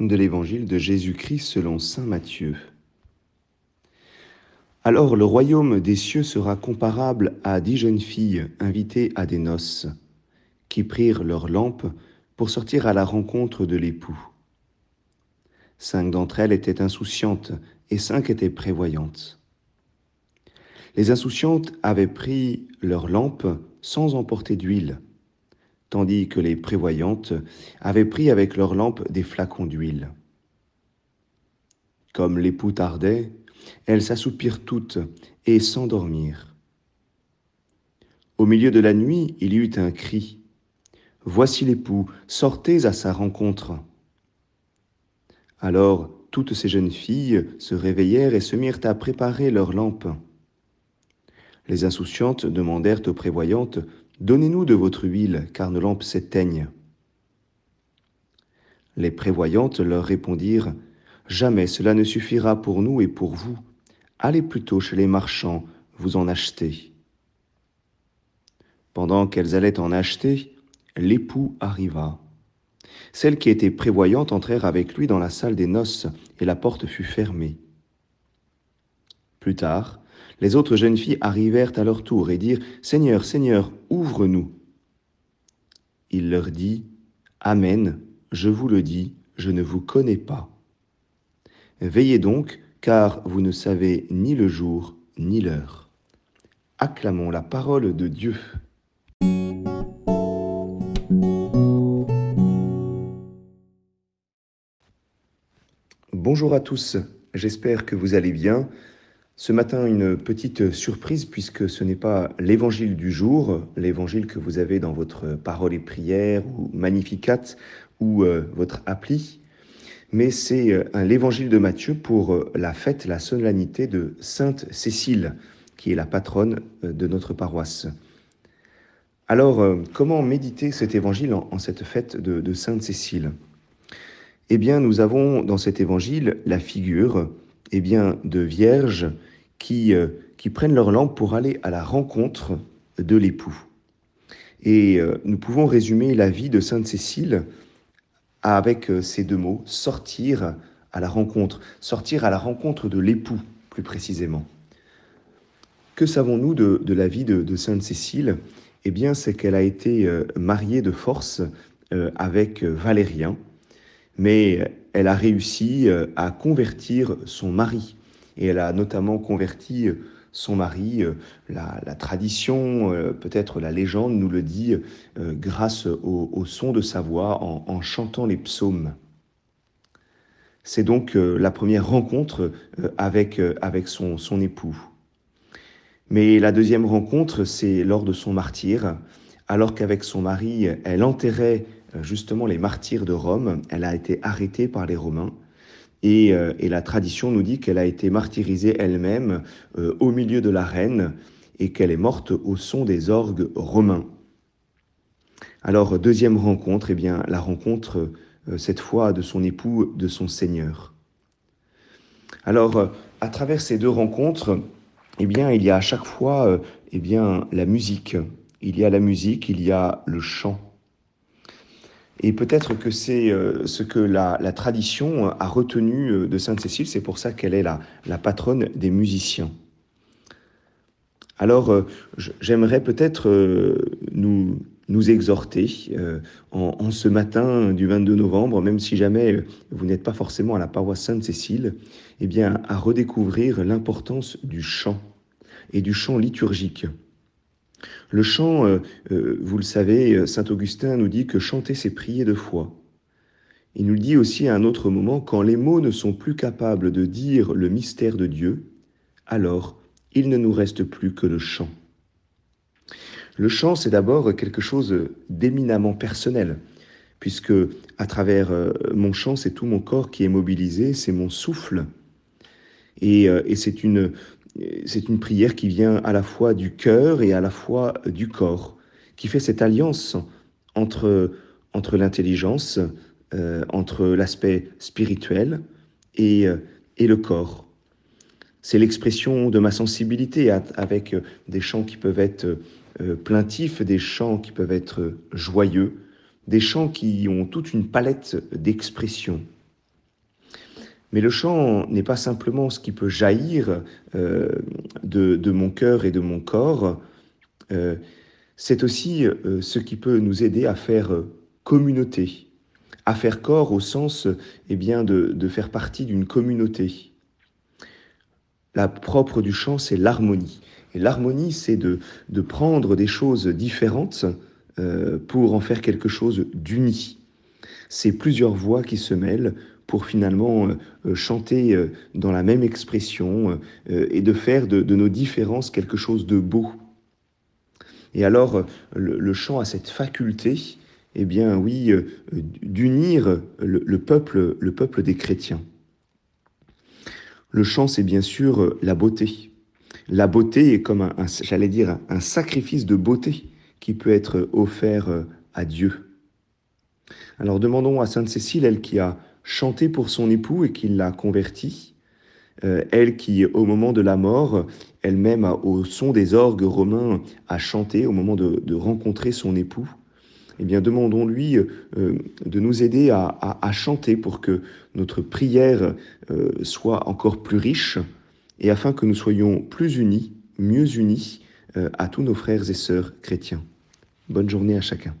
de l'évangile de Jésus-Christ selon Saint Matthieu. Alors le royaume des cieux sera comparable à dix jeunes filles invitées à des noces, qui prirent leurs lampes pour sortir à la rencontre de l'époux. Cinq d'entre elles étaient insouciantes et cinq étaient prévoyantes. Les insouciantes avaient pris leurs lampes sans emporter d'huile tandis que les prévoyantes avaient pris avec leurs lampes des flacons d'huile. Comme l'époux tardait, elles s'assoupirent toutes et s'endormirent. Au milieu de la nuit, il y eut un cri. Voici l'époux, sortez à sa rencontre. Alors toutes ces jeunes filles se réveillèrent et se mirent à préparer leurs lampes. Les insouciantes demandèrent aux prévoyantes Donnez-nous de votre huile, car nos lampes s'éteignent. Les prévoyantes leur répondirent, Jamais cela ne suffira pour nous et pour vous. Allez plutôt chez les marchands, vous en acheter. Pendant qu'elles allaient en acheter, l'époux arriva. Celles qui étaient prévoyantes entrèrent avec lui dans la salle des noces, et la porte fut fermée. Plus tard, les autres jeunes filles arrivèrent à leur tour et dirent, Seigneur, Seigneur, ouvre-nous. Il leur dit, Amen, je vous le dis, je ne vous connais pas. Veillez donc, car vous ne savez ni le jour ni l'heure. Acclamons la parole de Dieu. Bonjour à tous, j'espère que vous allez bien. Ce matin, une petite surprise puisque ce n'est pas l'évangile du jour, l'évangile que vous avez dans votre parole et prière ou Magnificat ou euh, votre appli, mais c'est euh, l'évangile de Matthieu pour euh, la fête, la solennité de Sainte Cécile, qui est la patronne de notre paroisse. Alors, comment méditer cet évangile en, cette fête de, de Sainte Cécile? Eh bien, nous avons dans cet évangile la figure eh bien, de vierges qui, euh, qui prennent leur lampe pour aller à la rencontre de l'époux. Et euh, nous pouvons résumer la vie de Sainte Cécile avec euh, ces deux mots, sortir à la rencontre, sortir à la rencontre de l'époux plus précisément. Que savons-nous de, la vie de Sainte Cécile? Eh bien, c'est qu'elle a été mariée de force avec Valérien, mais elle a réussi à convertir son mari et elle a notamment converti euh, son mari. Euh, la, tradition, euh, peut-être la légende nous le dit, grâce au, son de sa voix en, chantant les psaumes. C'est donc la première rencontre avec, avec son, son époux. Mais la deuxième rencontre, c'est lors de son martyr, alors qu'avec son mari, elle enterrait justement les martyrs de Rome. Elle a été arrêtée par les Romains. Euh, et, la tradition nous dit qu'elle a été martyrisée elle-même euh, au milieu de l'arène et qu'elle est morte au son des orgues romains. Alors, deuxième rencontre, eh bien, la rencontre, euh, cette fois, de son époux, de son Seigneur. Alors, à travers ces deux rencontres, eh bien, il y a à chaque fois eh bien, la musique. Il y a la musique, il y a le chant. Et peut-être que c'est euh, ce que la, tradition a retenu euh, de Sainte Cécile, c'est pour ça qu'elle est la, patronne des musiciens. Alors, euh, j'aimerais peut-être nous, exhorter en, en, ce matin du 22 novembre, même si jamais vous n'êtes pas forcément à la paroisse Sainte-Cécile, eh bien, à redécouvrir l'importance du chant et du chant liturgique. Le chant, euh, euh, vous le savez, euh, Saint Augustin nous dit que chanter, c'est prier de foi. Il nous dit aussi à un autre moment, quand les mots ne sont plus capables de dire le mystère de Dieu, alors il ne nous reste plus que le chant. Le chant, c'est d'abord quelque chose d'éminemment personnel, puisque à travers mon chant, c'est tout mon corps qui est mobilisé, c'est mon souffle. Et c'est une, c'est une prière qui vient à la fois du cœur et à la fois du corps, qui fait cette alliance entre, entre l'intelligence, euh, entre l'aspect spirituel et, euh, et le corps. C'est l'expression de ma sensibilité avec des chants qui peuvent être euh, plaintifs, des chants qui peuvent être joyeux, des chants qui ont toute une palette d'expressions. Mais le chant n'est pas simplement ce qui peut jaillir euh, de, mon cœur et de mon corps, euh, c'est aussi euh, ce qui peut nous aider à faire communauté, à faire corps au sens eh bien, de, faire partie d'une communauté. La propre du chant, c'est l'harmonie. Et l'harmonie, c'est de, de, prendre des choses différentes pour en faire quelque chose d'uni. C'est plusieurs voix qui se mêlent pour finalement euh, euh, chanter euh, dans la même expression et de faire de, nos différences quelque chose de beau. Et alors, le, chant a cette faculté, eh bien oui, d'unir le, peuple, le peuple des chrétiens. Le chant, c'est bien sûr la beauté. La beauté est comme, un, j'allais dire, un sacrifice de beauté qui peut être offert à Dieu. Alors demandons à Sainte Cécile, elle qui a chanter pour son époux et qui l'a converti. Euh, elle qui, au moment de la mort, elle-même, au son des orgues romains, a chanté au moment de, rencontrer son époux. Eh bien, demandons-lui euh, de nous aider à, chanter pour que notre prière euh, soit encore plus riche et afin que nous soyons plus unis, mieux unis à tous nos frères et sœurs chrétiens. Bonne journée à chacun.